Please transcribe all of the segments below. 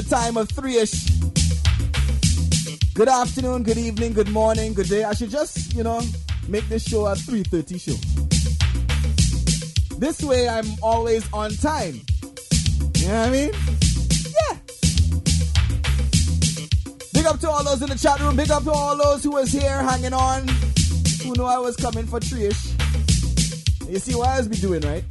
The time of 3 ish. Good afternoon, good evening, good morning, good day. I should just, you know, make this show a 3.30 show. This way I'm always on time. You know what I mean? Yeah. Big up to all those in the chat room. Big up to all those who was here hanging on. Who know I was coming for 3ish. You see what I was be doing, right?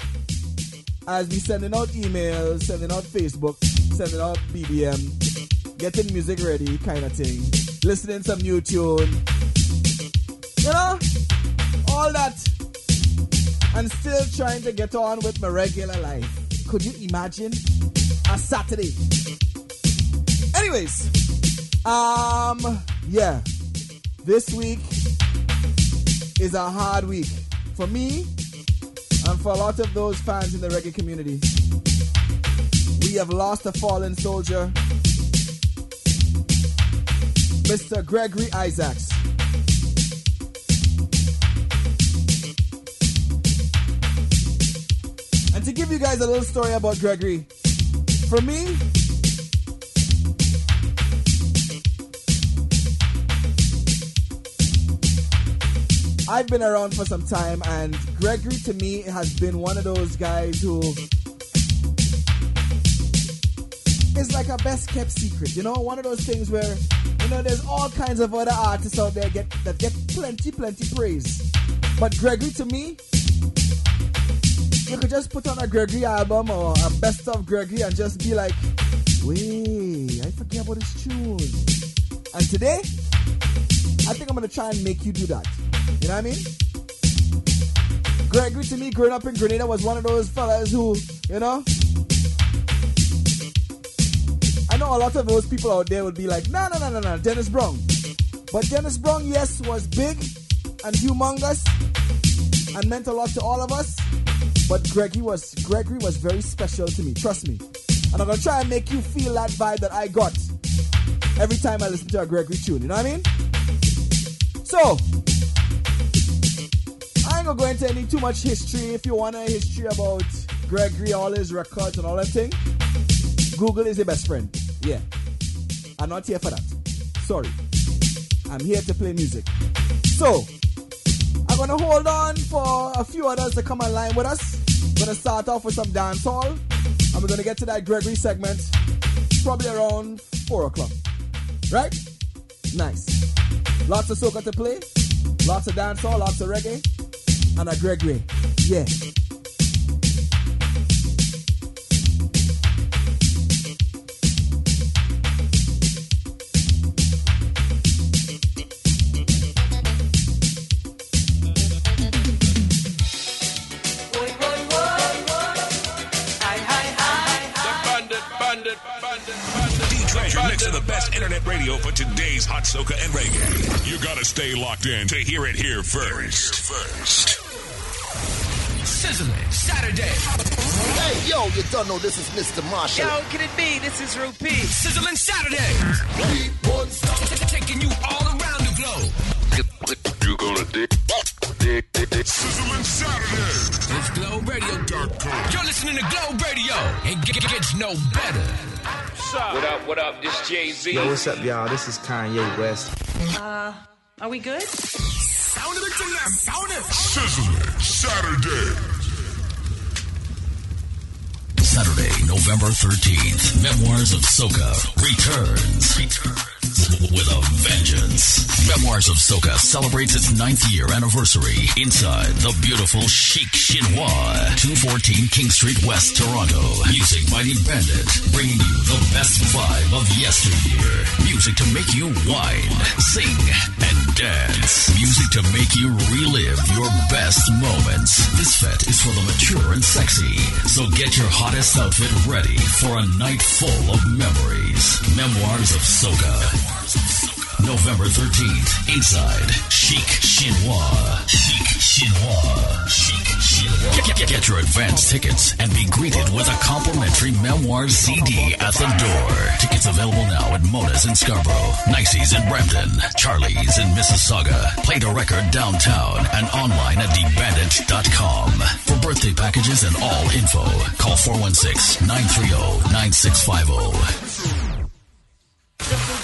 I was be sending out emails, sending out Facebook, sending out BBM, getting music ready, kind of thing. Listening some new tune. You know? All that. And still trying to get on with my regular life. Could you imagine? A Saturday. Anyways, um, yeah. This week is a hard week. For me, and for a lot of those fans in the reggae community. We have lost a fallen soldier, Mr. Gregory Isaacs. And to give you guys a little story about Gregory, for me, I've been around for some time, and Gregory to me has been one of those guys who is like a best kept secret. You know, one of those things where you know there's all kinds of other artists out there get that get plenty, plenty praise, but Gregory to me. You could just put on a Gregory album or a best of Gregory and just be like, wait, I forget about his tune. And today, I think I'm gonna try and make you do that. You know what I mean? Gregory to me, growing up in Grenada, was one of those fellas who, you know. A lot of those people out there would be like, no, no, no, no, no, Dennis Brown. But Dennis Brown, yes, was big and humongous and meant a lot to all of us. But Gregory was Gregory was very special to me. Trust me. And I'm gonna try and make you feel that vibe that I got every time I listen to a Gregory tune. You know what I mean? So, I ain't gonna go into any too much history. If you want a history about Gregory, all his records and all that thing, Google is your best friend. Yeah. I'm not here for that. Sorry. I'm here to play music. So, I'm gonna hold on for a few others to come online with us. Gonna start off with some dancehall. And we're gonna get to that Gregory segment probably around 4 o'clock. Right? Nice. Lots of soca to play, lots of dancehall, lots of reggae, and a Gregory. Yeah. Internet radio for today's hot soca and reggae. You gotta stay locked in to hear it here first. First. Sizzling Saturday. Hey, yo, you don't know this is Mr. Marshall. Yo, can it be? This is Rupee. Sizzling Saturday. Taking you all around the globe. You gonna dig. Sizzling Saturday. It's GlowRadio.com. You're listening to Glow Radio. It g- gets no better. What up, what up? This Jay Z. Yo, what's up, y'all? This is Kanye West. Uh, are we good? Sound of it to them. Sound it. Sizzling Saturday. Saturday, November 13th, Memoirs of Soca returns. With a vengeance. Memoirs of Soca celebrates its ninth year anniversary inside the beautiful Chic Chinois, 214 King Street West, Toronto. Music by The Bandit, bringing you the best vibe of yesteryear. Music to make you whine, sing, and dance. Music to make you relive your best moments. This fete is for the mature and sexy, so get your hottest outfit ready for a night full of memories. Memoirs of Soca. November 13th, inside Chic Chinois. Chic Chinois. Chic Chinois. Get, get- get your advance tickets and be greeted with a complimentary memoir CD at the door. Tickets available now at Mona's in Scarborough, Nicey's in Brampton, Charlie's in Mississauga, Play the Record downtown, and online at DBandit.com. For birthday packages and all info, call 416 930 9650.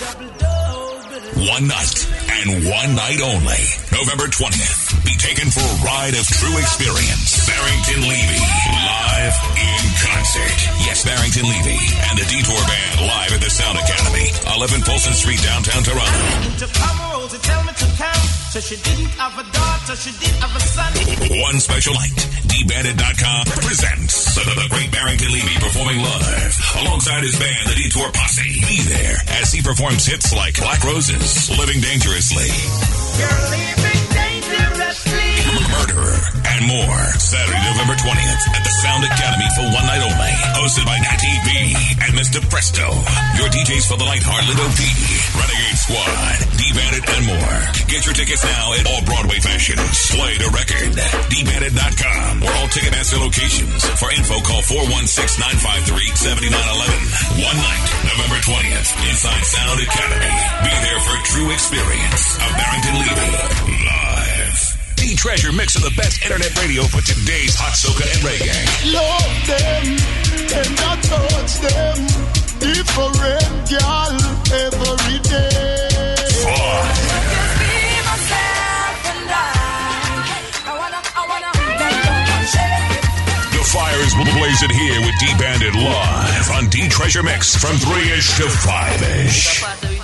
One night and one night only. November 20th. Be taken for a ride of true experience. Barrington Levy. Live in concert. Yes, Barrington Levy and the Detour Band live at the Sound Academy. 11 Polson Street, downtown Toronto. To come to tell me to count. So she didn't have a daughter, she did have a son. One special night. DBandit.com presents the, the great Barrington Levy performing live alongside his band, the Detour Posse. Be there as he performs hits like Black Roses, Living Dangerously, You're living dangerously. 20th at the Sound Academy for one night only. Hosted by Natty B and Mr. Presto. Your DJs for the night, Harland OP, Renegade Squad, D-Bandit, and more. Get your tickets now at all Broadway fashions. Play the record. DBandit.com or all Ticketmaster locations. For info, call 416-953-7911. One night, November 20th, inside Sound Academy. Be there for true experience of Barrington Levy. The treasure mix of the best internet radio for today's hot soca and reggae. Love them and I touch them. Different girl every day. The fire is blazing here with D Bandit live on D Treasure Mix from 3 ish to 5 ish.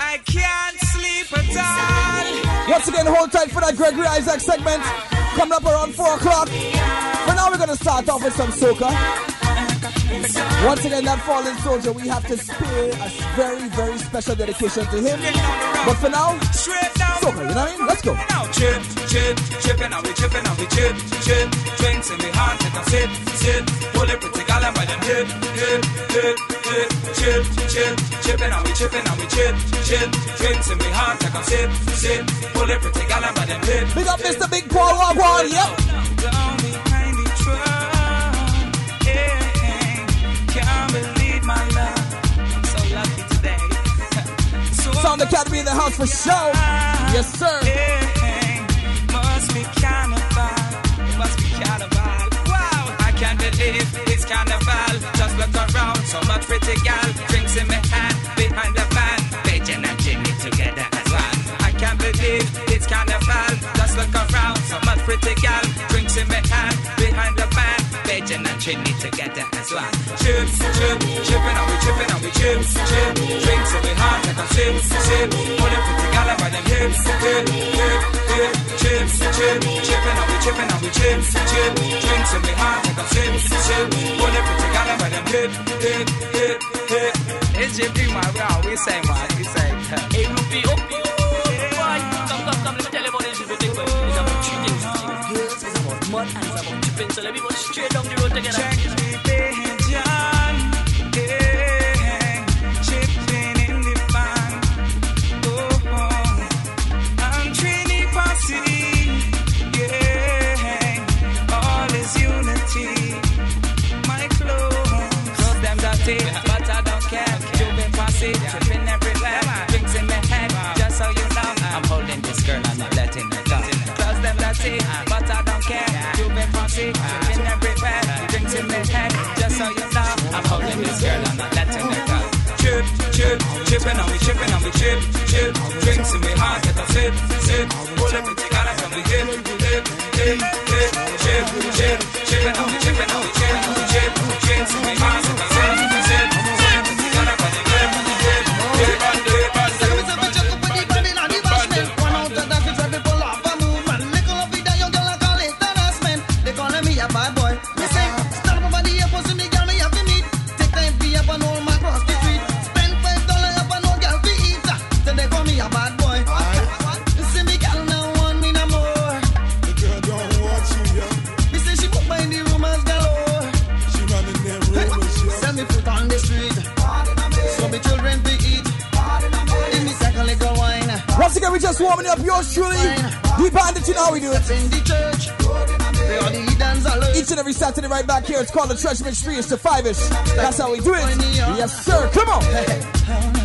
I can't sleep at all. Once again, hold tight for that Gregory Isaac segment. Coming up around 4 o'clock. For now, we're going to start off with some soca. Once again, that fallen soldier, we have to pay a very, very special dedication to him. But for now, Straight soca, you know what I mean? Let's go. Chip, chip, chipping and we chipping and we chip, chip. Drinks in me hand, take a sip, sip. Pull it pretty gal and by them hip, hip, hip, hip. Chip, chip, chipping and we chipping and we chip, chip. Drinks in me hand, take a sip, sip. Pull it pretty gal and by them hip. Big up Mr. Big Paul Wagwan, yep. Sound Academy in the house for show. Yes, sir. must be carnival. Must be carnival. Wow, I can't believe it's carnival. Just look around, so much pretty gal. Drinks in my hand, behind the van. Beijing and Jimmy together as one. I can't believe it's carnival. Just look around, so much pretty gal. And Jimmy together as one. Chip, chip, chipping and we chipping and we chip, chip. Drinks in my hand, like a sip, sip. The pretty gal by them hips, hip, hip, hip. Chips, chip, chipping and we chipping and we chip, chip. Drinks in my hand, like a sip, sip. The pretty gal by them hip, hip, hip, hip. It's JP, man. We say, man. We say, chipping and we chipping and we chip, youths in the church. They are the alert. Each and every Saturday, right back here, it's called the Treasure Street. It's the five ish. That's how we do it. Yes, sir. Come on.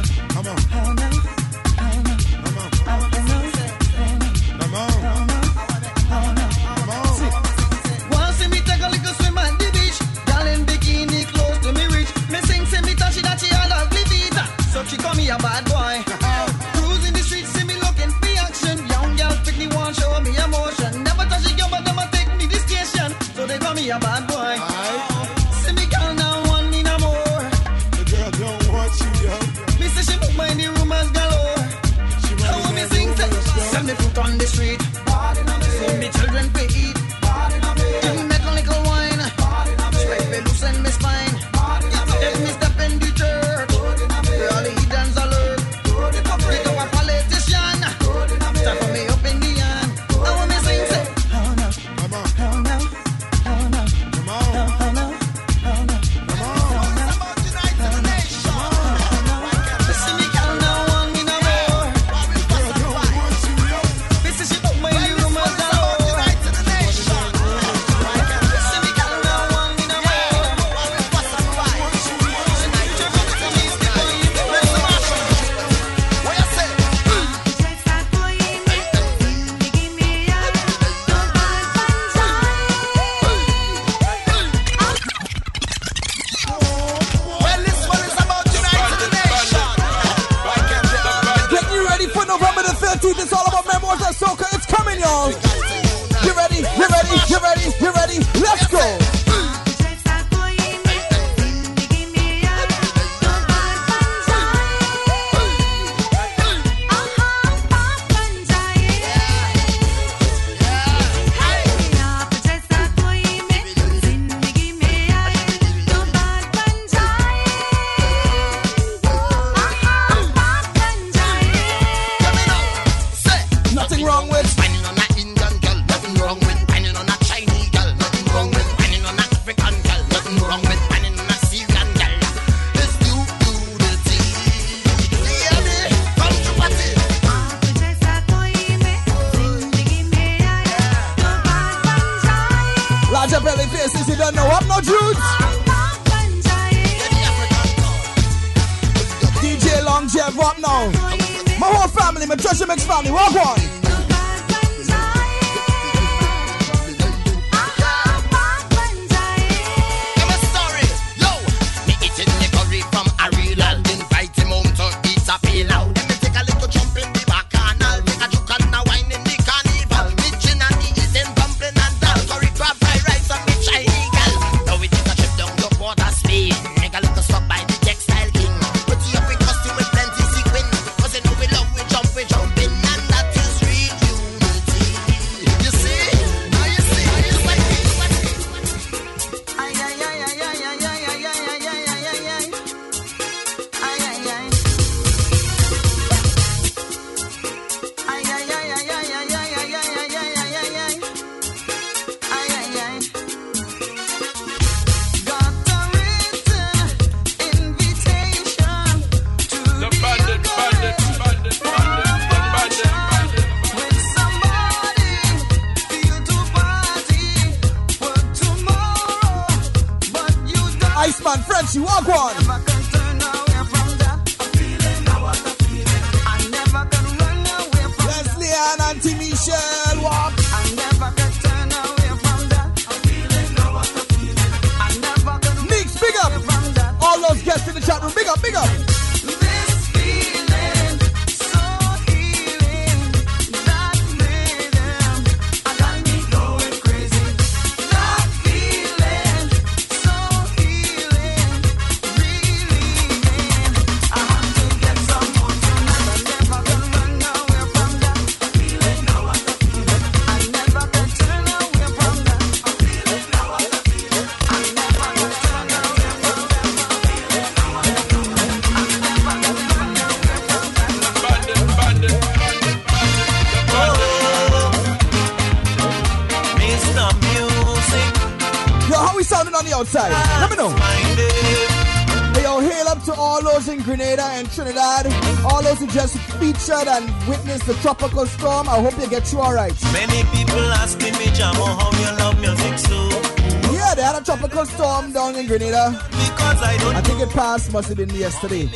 yesterday.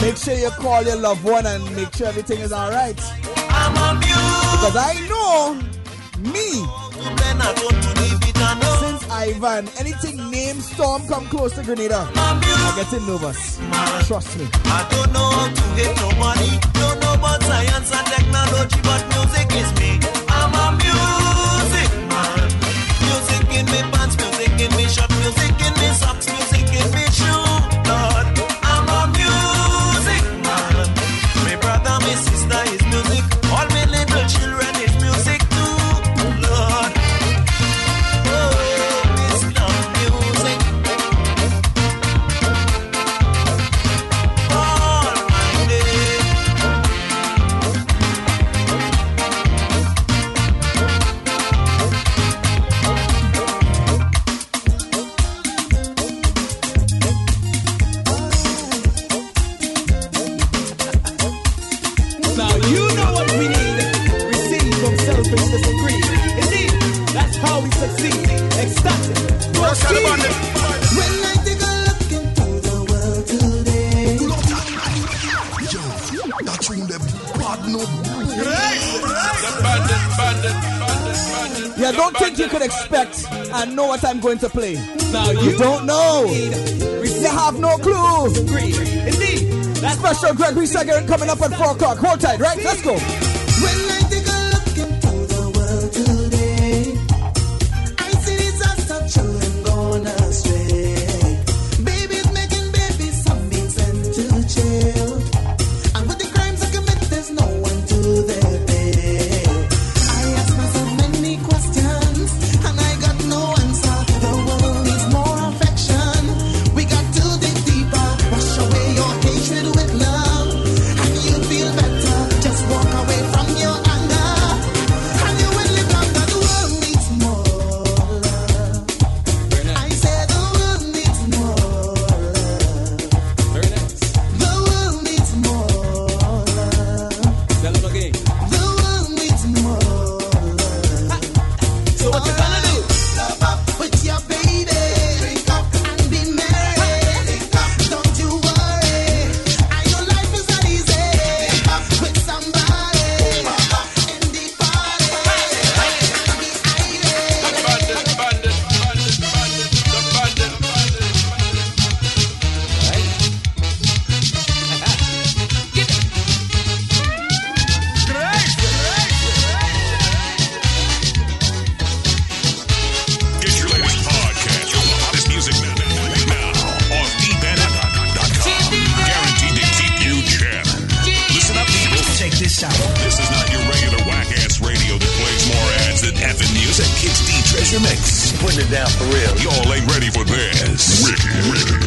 Make sure you call your loved one and make sure everything is alright. Because I know me. Since Ivan, anything named storm come close to Grenada, I'm getting nervous. Trust me. I don't know how to get no money. Don't know about science and technology, but music is me. I know what I'm going to play. Now you, you don't know. You have no clue. Indeed. That's Special Gregory Segment coming up at 4 o'clock. Hold tight, right? Let's go. down for real. Y'all ain't ready for this. Ricky, Ricky.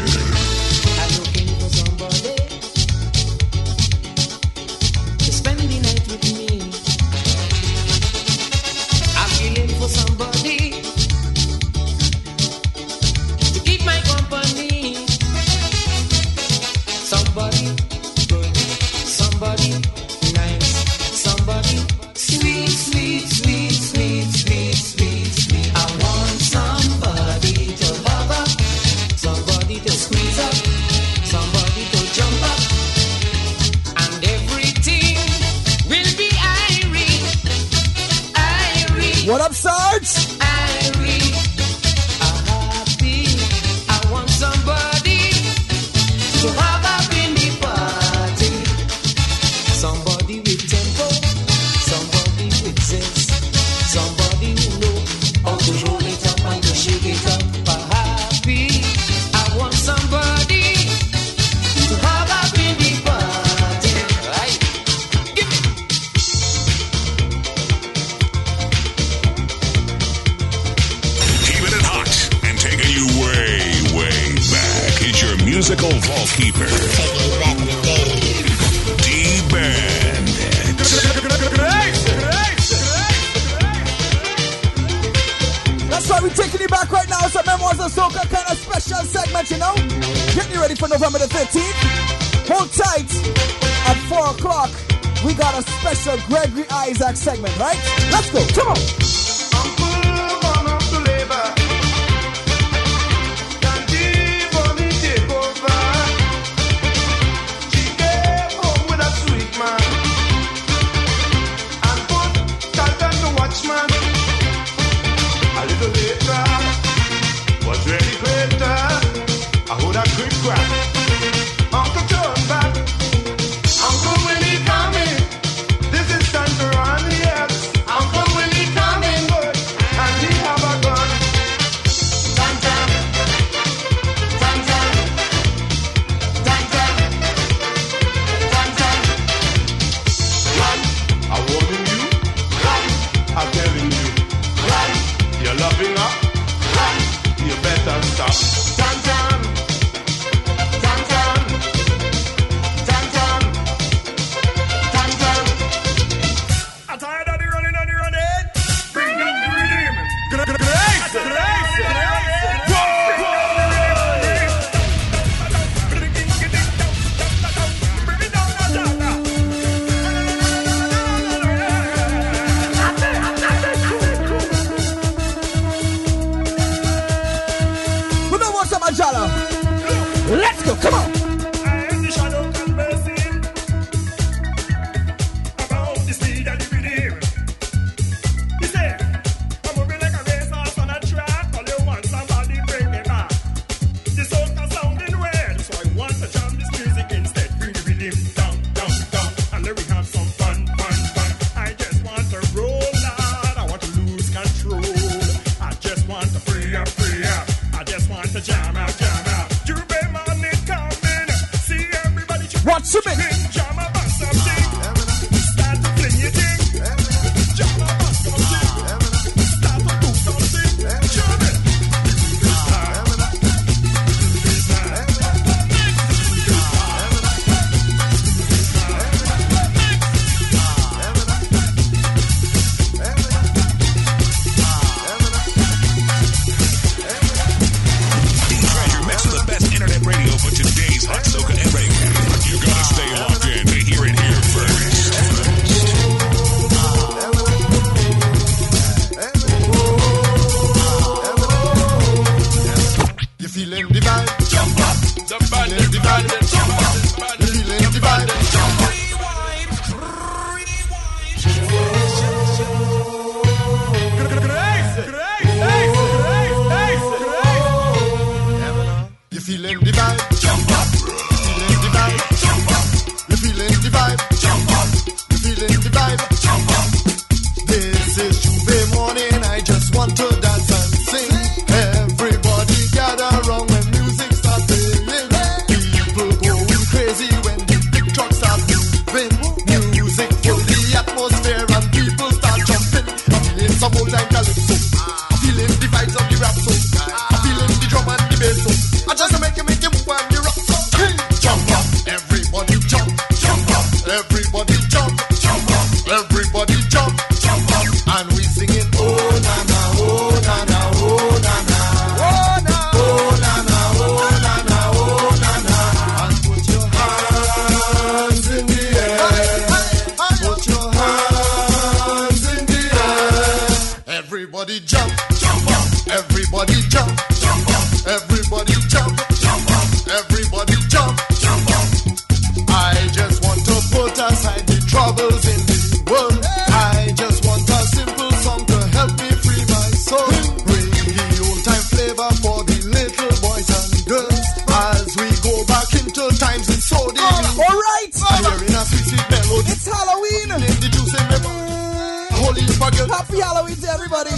Happy Halloween to everybody.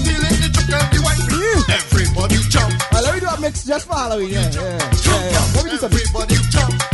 Everybody jump. Let me do a mix just for Halloween. Yeah, yeah. yeah. Let me do some. Everybody jump.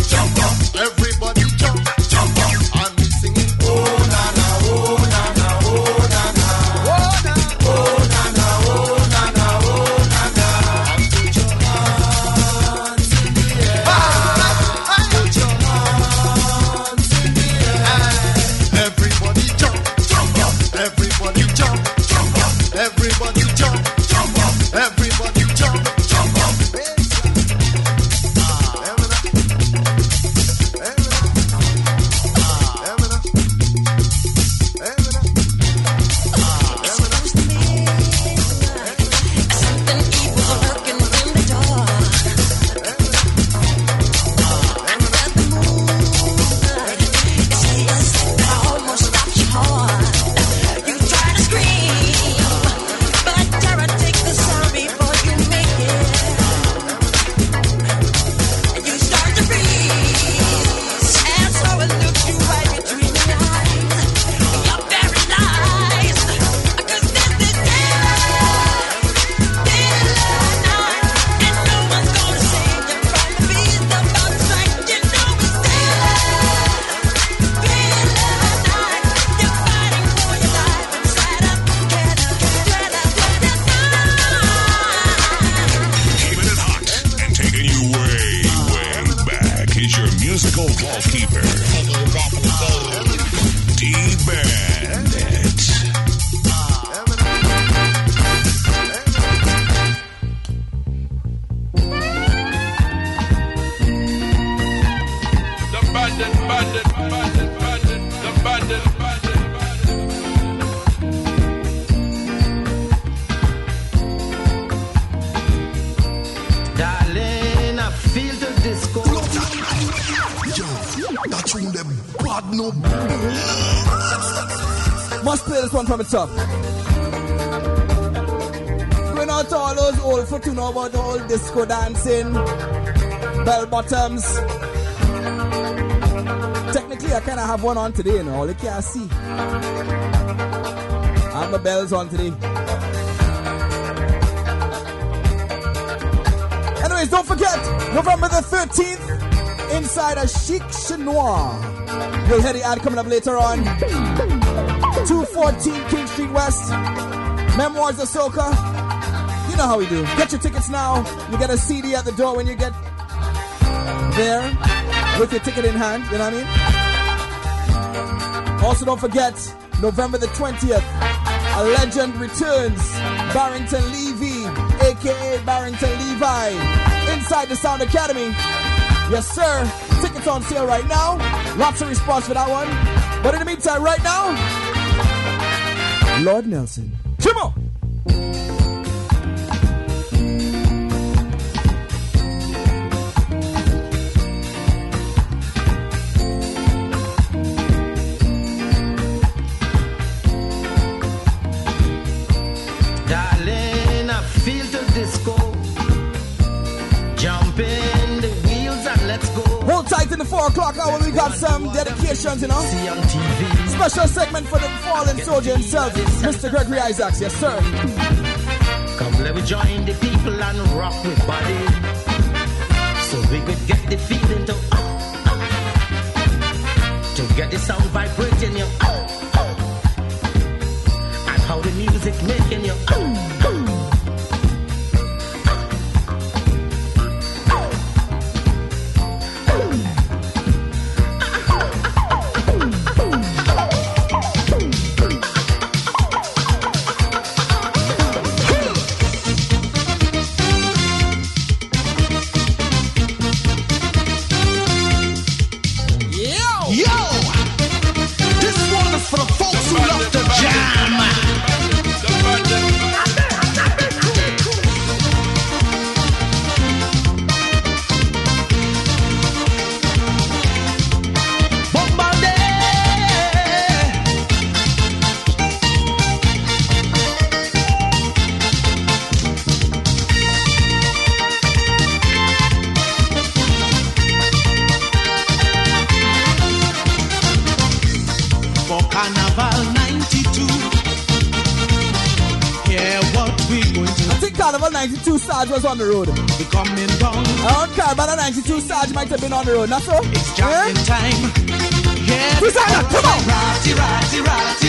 Play this one from the top. Going out to all those old know about the old disco dancing, bell bottoms. Technically, I kind of have one on today, you know, all you can't see. I have my bells on today. Anyways, don't forget, November the 13th, inside a chic chinois. You'll hear the ad coming up later on. 214 King Street West. Memoirs of Soca. You know how we do. Get your tickets now. You get a CD at the door when you get there with your ticket in hand. You know what I mean? Also, don't forget, November the 20th, a legend returns. Barrington Levy, aka Barrington Levi, inside the Sound Academy. Yes, sir. Tickets on sale right now. Lots of response for that one. But in the meantime, right now, Lord Nelson. Come on. Darling, I feel the disco. Jump in the wheels and let's go. Hold tight in the 4 o'clock hour. We got some dedications, you know. Special segment for the fallen soldier himself, Mr. Gregory Isaacs. Yes, sir. Come, let me join the people and rock with body. So we could get the feeling to uh, uh, to get the sound vibrating you. Uh, uh, and how the music making you. Uh, uh, the road. be coming down. Around Carnival 92 Sarge might have been on the road. Not so? It's jamming eh? time. Yeah. Come on. Ratty, ratty, ratty,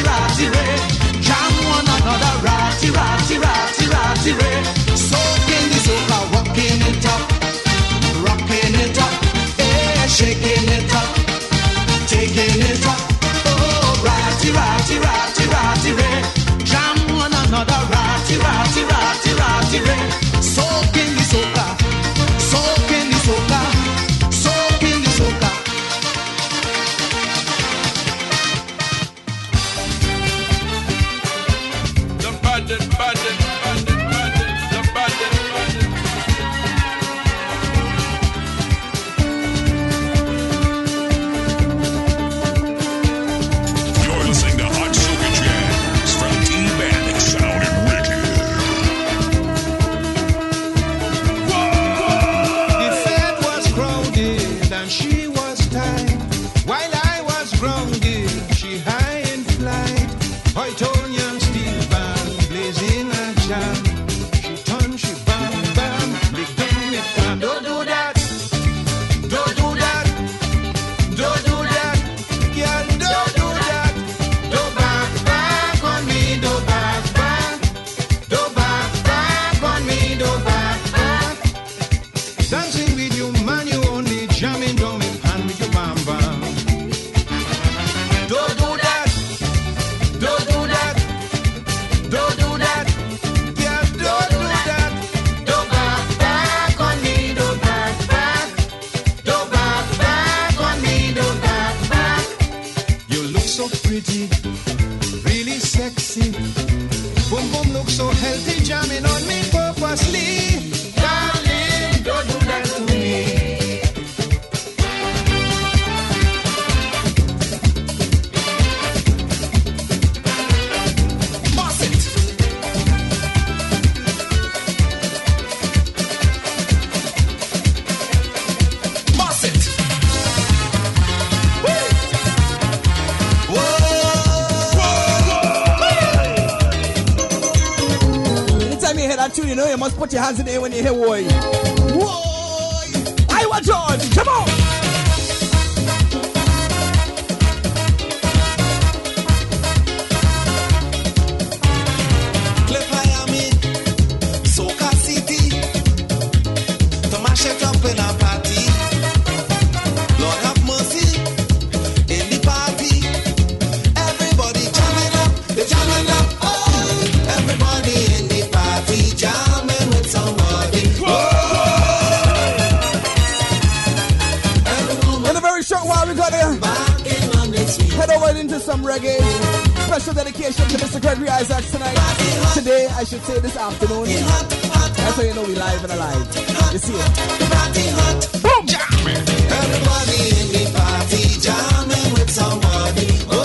reggae. Special dedication to Mr. Gregory Isaacs tonight. Today, I should say this afternoon. That's how you know we live and alive. You see it. Boom! Everybody in the party jamming with somebody.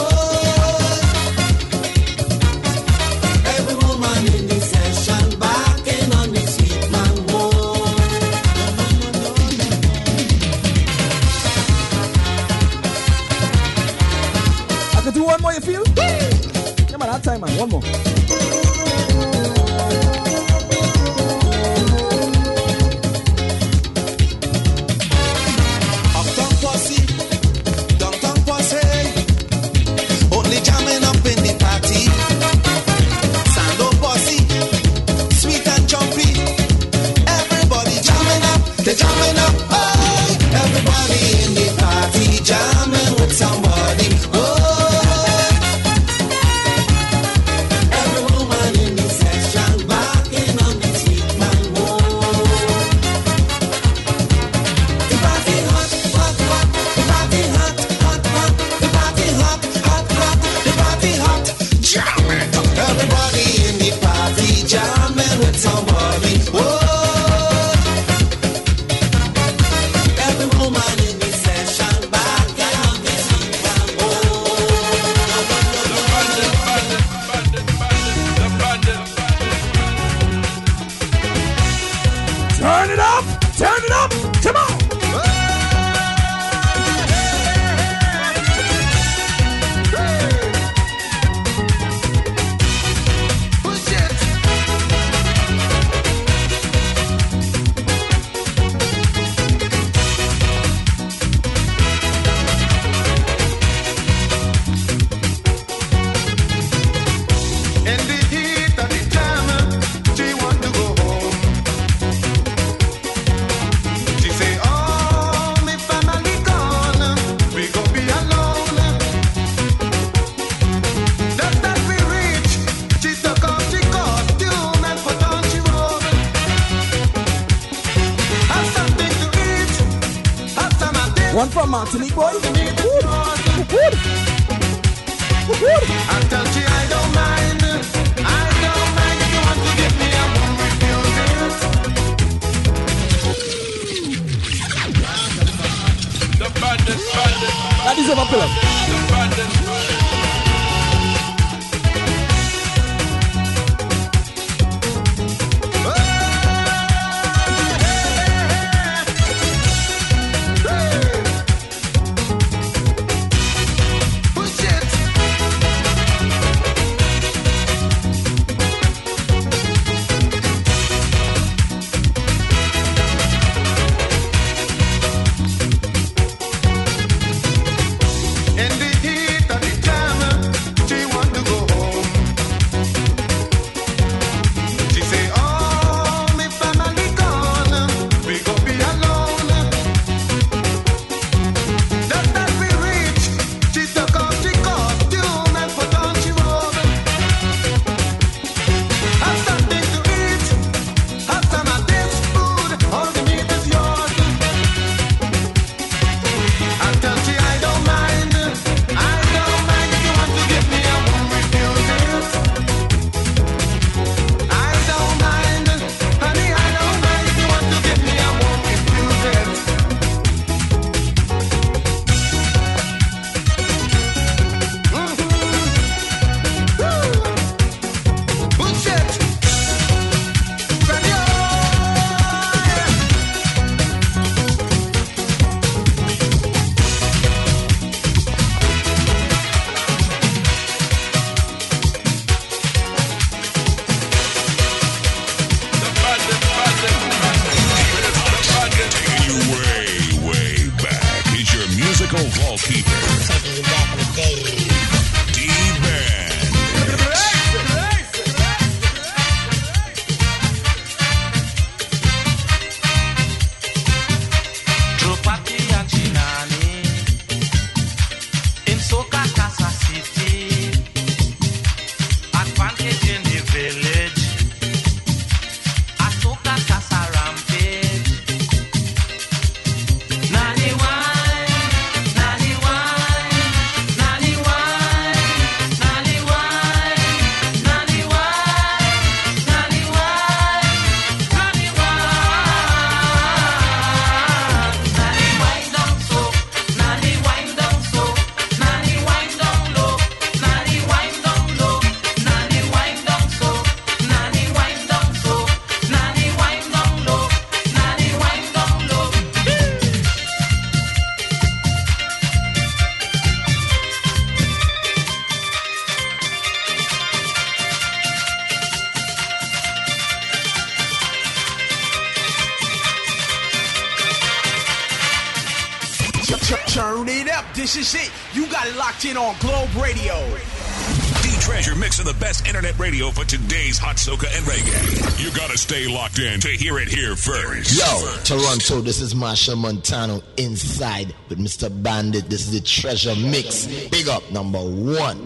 Soca and reggae. You gotta stay locked in to hear it here first. Yo, Toronto, this is Marsha Montano inside with Mr. Bandit. This is the Treasure Mix. Big up number one.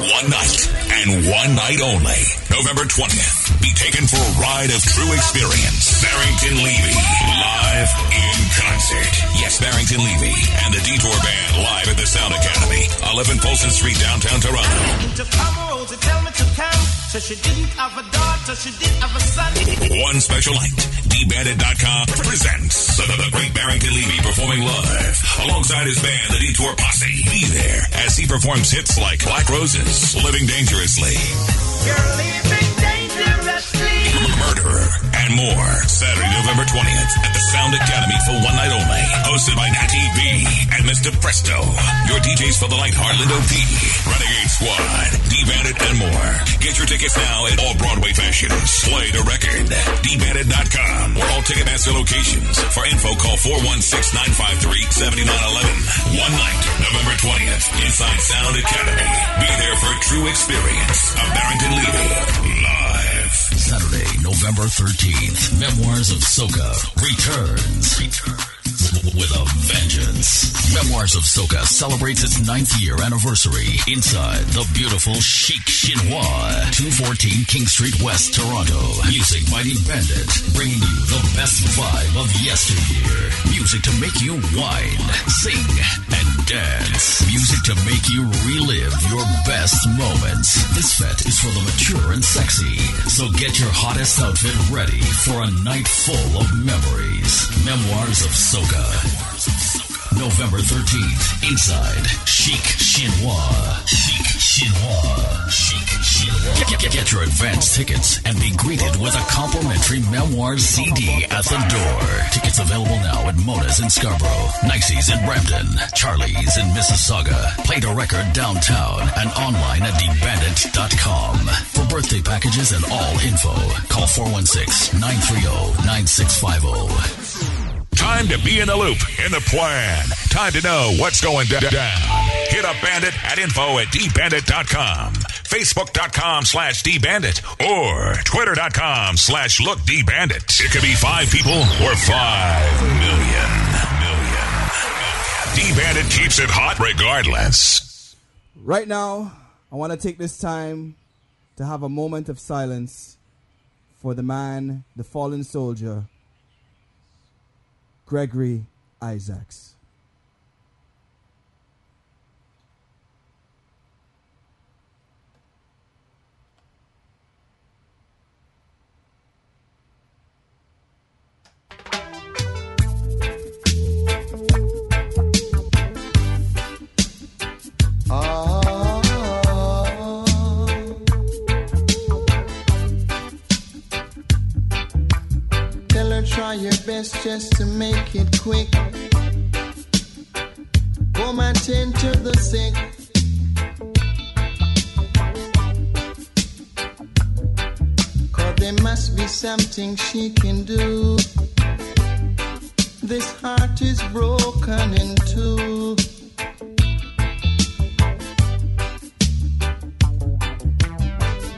One night and one night only. November 20th. Be taken for a ride of true experience. Barrington Levy. Live in concert. Yes, Barrington Levy and the Detour Band live at the Sound Academy. 11 Polson Street, downtown Toronto. So she didn't have a daughter, she didn't have a son. One special night. DBandit.com presents the, the great Barrington Levy performing live alongside his band, the Detour Posse. Be there as he performs hits like Black Roses, Living Dangerously, You're living dangerously. Murderer, and more. Saturday, November 20th at the Sound Academy for one night only. Hosted by Natty B and Mr. Presto. Your DJs for the night, Harlindo P, Renegade Squad, D-Bandit, and more. Get your tickets now at all Broadway fashions. Play De Record. DBandit.com or all Ticketmaster locations. For info, call 416-953-7911. One night, November 20th, inside Sound Academy. Be there for a true experience of Barrington Levy. Live. Saturday, November 13th, Memoirs of Soca returns. With a vengeance. Memoirs of Soca celebrates its ninth year anniversary inside the beautiful Chic Chinois, 214 King Street West, Toronto. Music by the Bandit, bringing you the best vibe of yesteryear. Music to make you whine, sing, and dance. Music to make you relive your best moments. This fete is for the mature and sexy, so get your hottest outfit ready for a night full of memories. Memoirs of Soca. November 13th, inside Chic Chinois. Chic Chinois. Chic Chinois. Get, get- get your advance tickets and be greeted with a complimentary Memoirs CD at the door. Tickets available now at Mona's in Scarborough, Nicey's in Brampton, Charlie's in Mississauga. Play De Record downtown and online at dbandit.com. For birthday packages and all info, call 416 930 9650. Time to be in the loop, in the plan. Time to know what's going down. Hit up Bandit at info at dbandit.com, facebook.com slash dbandit, or twitter.com slash look dbandit. It could be five people or five million. Million. D-Bandit keeps it hot regardless. Right now, I want to take this time to have a moment of silence for the man, the fallen soldier, Gregory Isaacs. Try your best just to make it quick. Come and tend to the sick. Cause there must be something she can do. This heart is broken in two.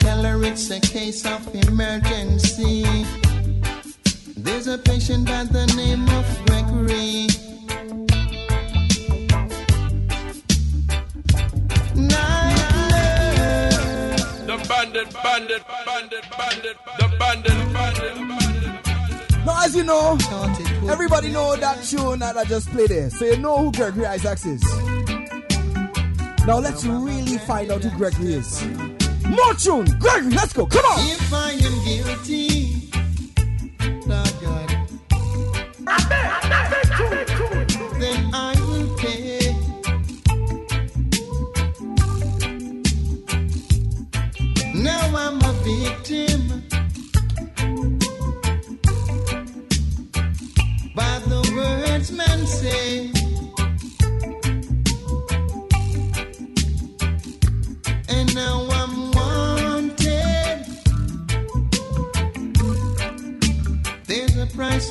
Tell her it's a case of emergency. There's a patient by the name of Gregory. The bandit, bandit, bandit, bandit, the bandit, bandit. Now, as you know, everybody know that tune that I just played there, so you know who Gregory Isaacs is. Now let's really find out who Gregory is. More tune, Gregory. Let's go. Come on. If I am guilty, Lord God, then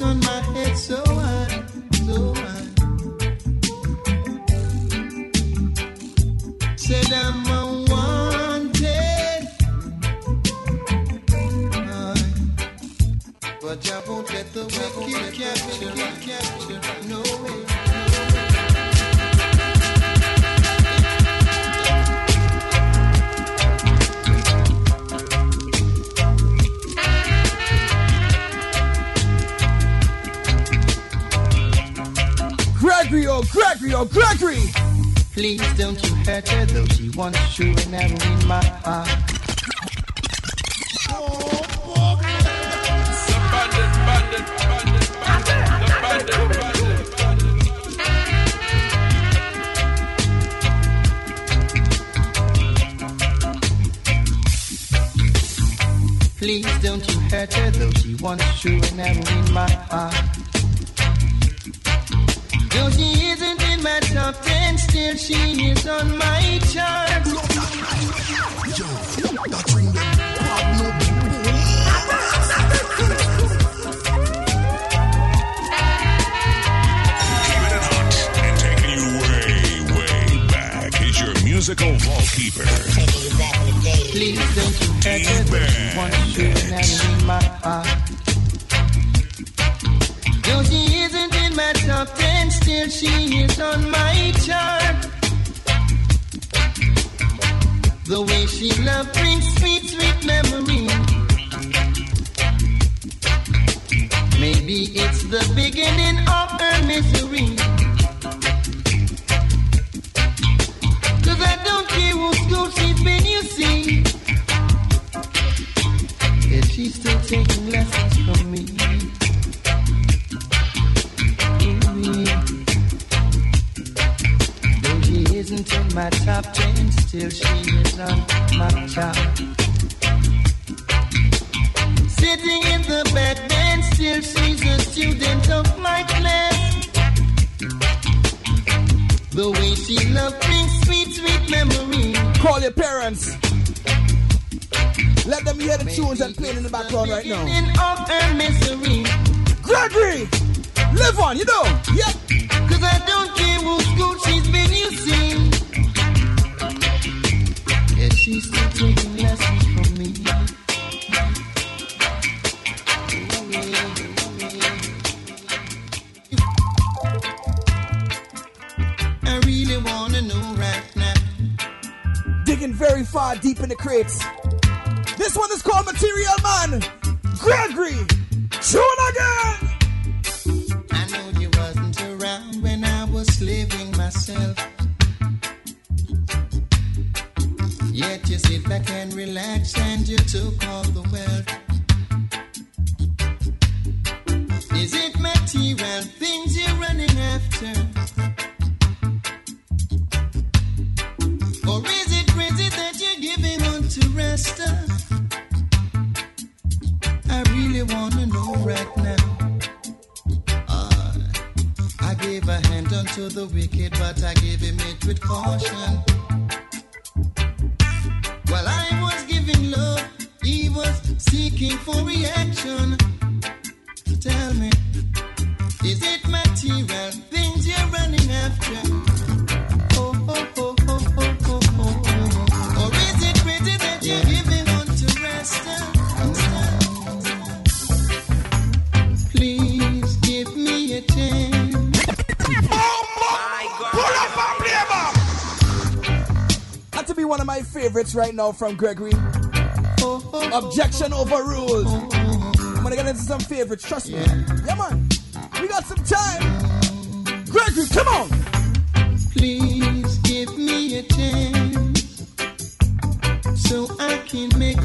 on my head so high, so high. Said I'm unwanted. Aye. But I won't let the wicked capture, Oh Gregory. Please don't you hurt her, though she wants true and arrow in my heart. Please don't you hurt her, though she wants true and arrow in my heart. My top ten, still she is on my chart. And taking you way, way back is your musical vault keeper. Please don't you hurt her, though she is on my chart. The way she love brings sweet, sweet memories. Maybe it's the beginning of her misery. Cause I don't care she's been, you see. If she's still taking lessons from me. My top ten, still she is on my top. Sitting in the back bench, still she's a student of my class. The way she loves brings sweet, sweet memories. Call your parents. Let them hear the tunes that playing in the background right now. Of her misery. Gregory, live on, you know. Yep. Cause I don't care whose school she's been. Yeah, she's taking lessons from me. I really wanna know right now. Digging very far deep in the crates. This one is called Material Man. Gregory, tune again. Back and relax and you took all the right now from Gregory. Objection overruled. I'm gonna get into some favorites, trust me. Yeah, man. We got some time. Gregory, come on. Please give me a chance so I can make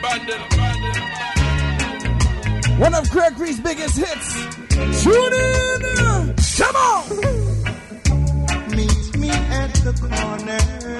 abandoned. One of Gregory's biggest hits. Tune in. Come on. Meet me at the corner.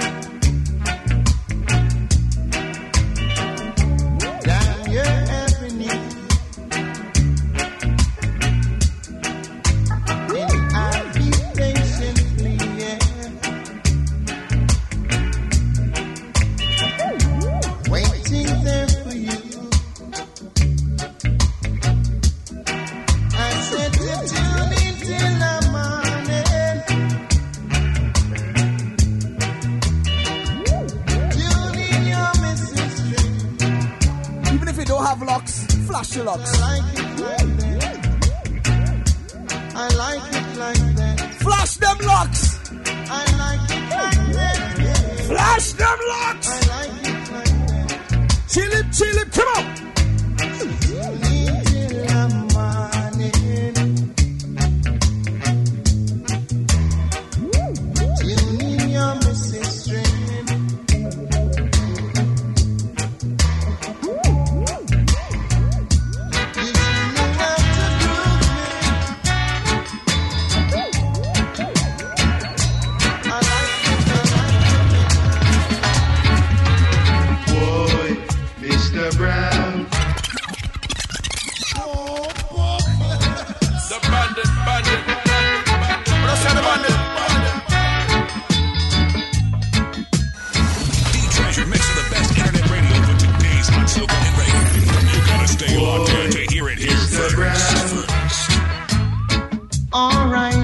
Right.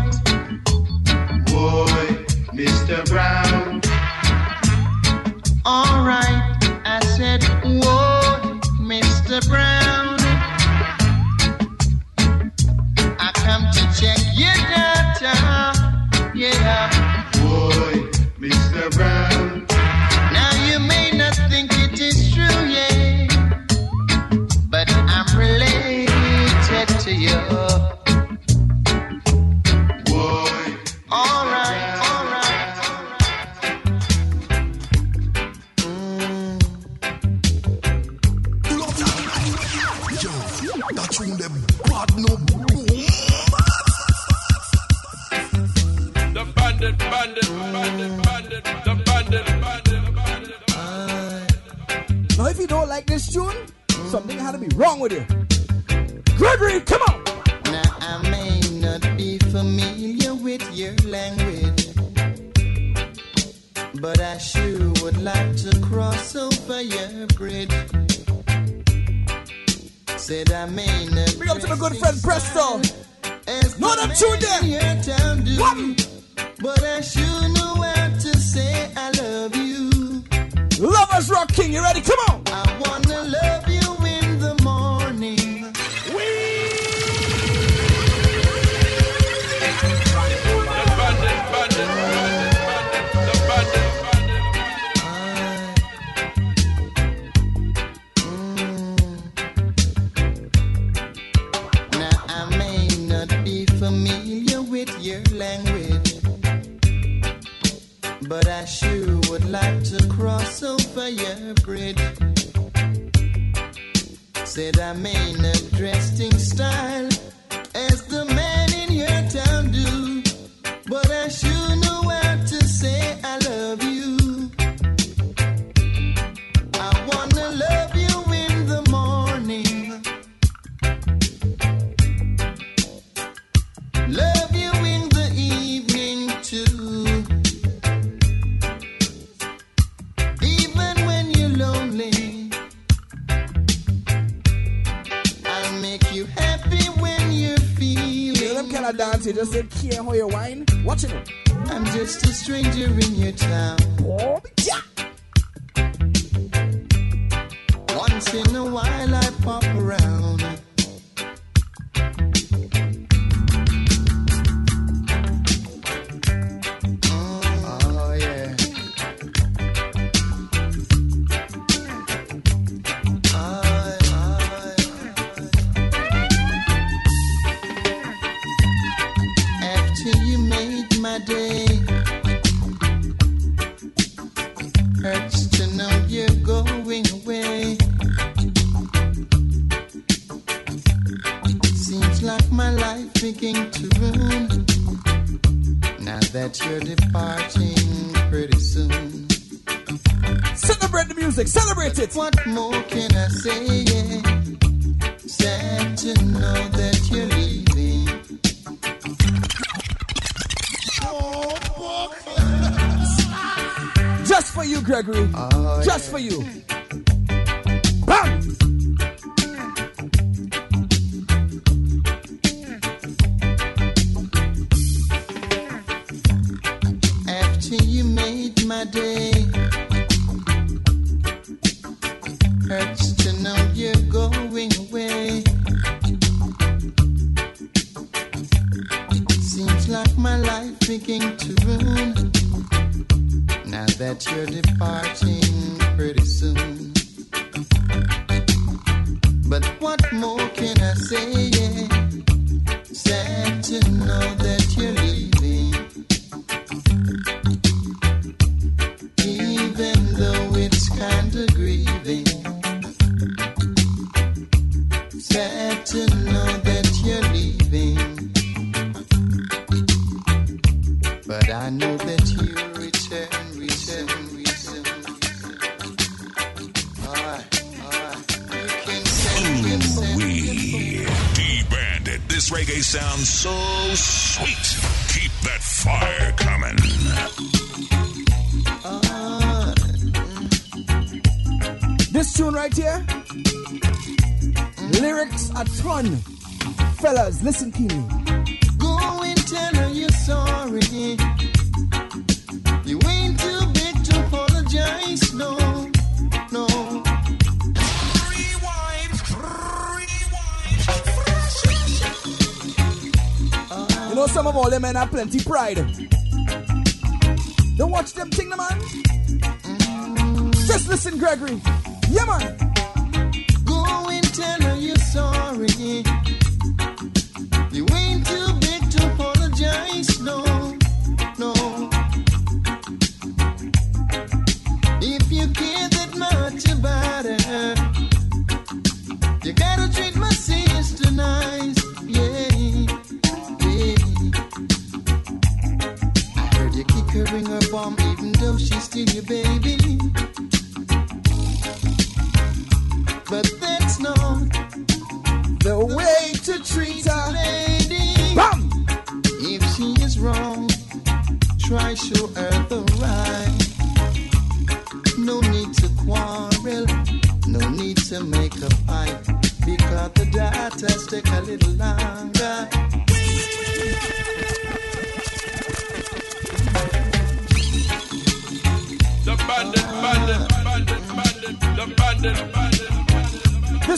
you know. watching. I'm just a stranger in that you're departing pretty soon. But what more can I say? Yeah. Sad to know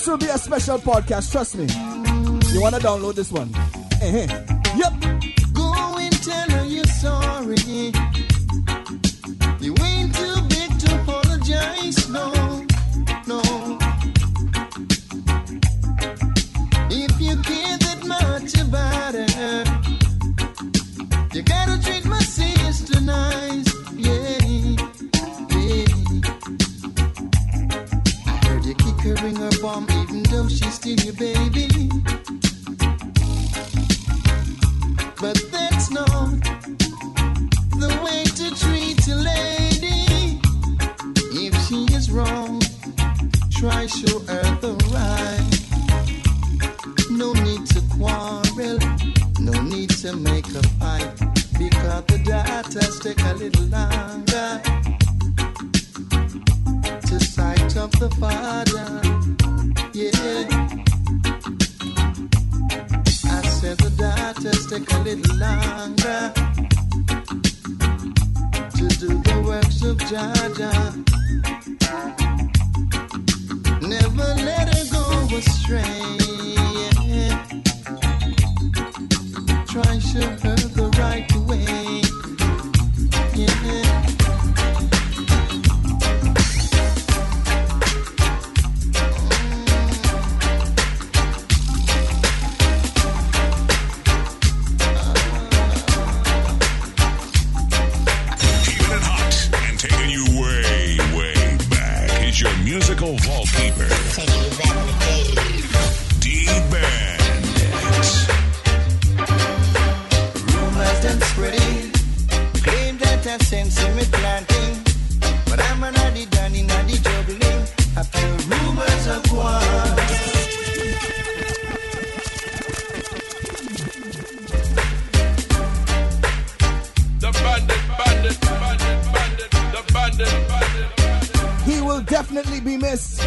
will be a special podcast, trust me. You wanna download this one? Eh, musical vault keeper. D-Bandit. Rumors them spreading, claim that I sense in me planting, definitely be missed.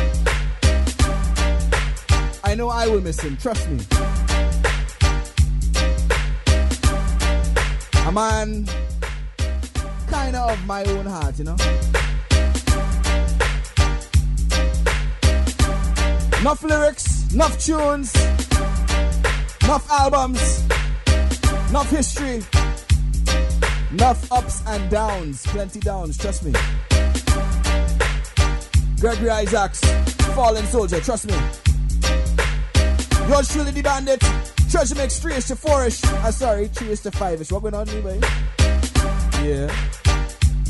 I know I will miss him, trust me. A man kinda of my own heart, you know. Enough lyrics, enough tunes, enough albums, enough history, enough ups and downs, plenty downs, trust me. Gregory Isaacs, fallen soldier, trust me. Yours truly the bandit. Treasure makes three is to four ish. Uh, sorry, three is to five ish. What going on anyway? Yeah.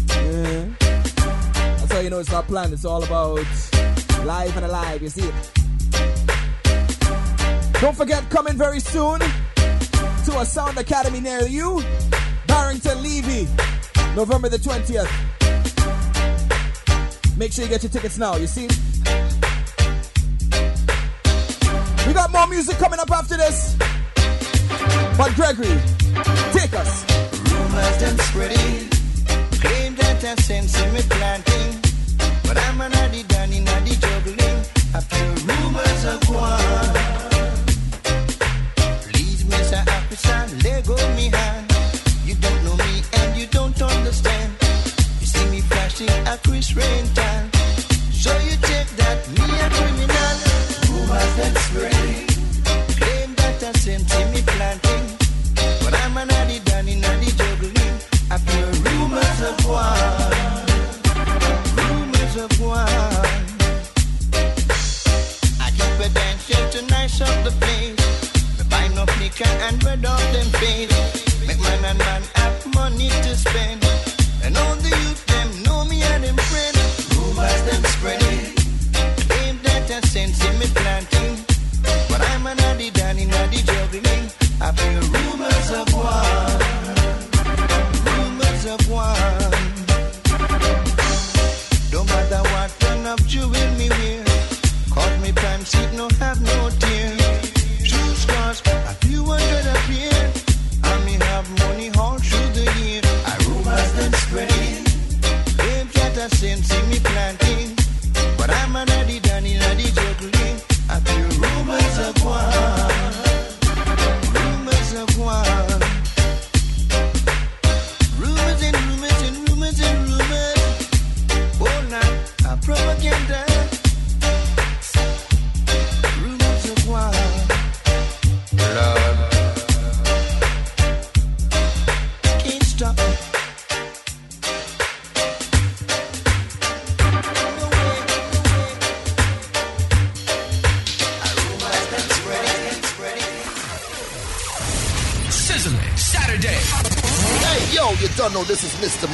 Yeah. That's how you know it's not planned. It's all about live and alive. You see it? Don't forget, coming very soon to a Sound Academy near you. Barrington Levy, November the 20th. Make sure you get your tickets now, you see? We got more music coming up after this. But Gregory, take us. Rumors them spreading, claim that I sense in me planting, but I'm an addy danny naddy juggling. I feel rumors of war. Please, Mr. Officer, let go me hand. You don't know me and you don't understand. You see me flashing a Chris rental. So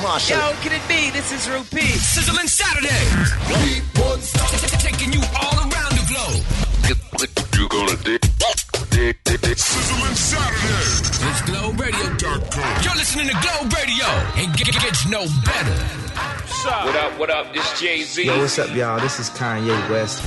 Marshall. Yo, can it be? This is Rupee. Sizzling Saturday. Taking you all around the globe. You're gonna dig, dig, dig, dig. Sizzling Saturday. It's Glow Radio. You're listening to Glow Radio. And get, gets no better. What up, what up? This Jay Z. Yo, what's up, y'all? This is Kanye West.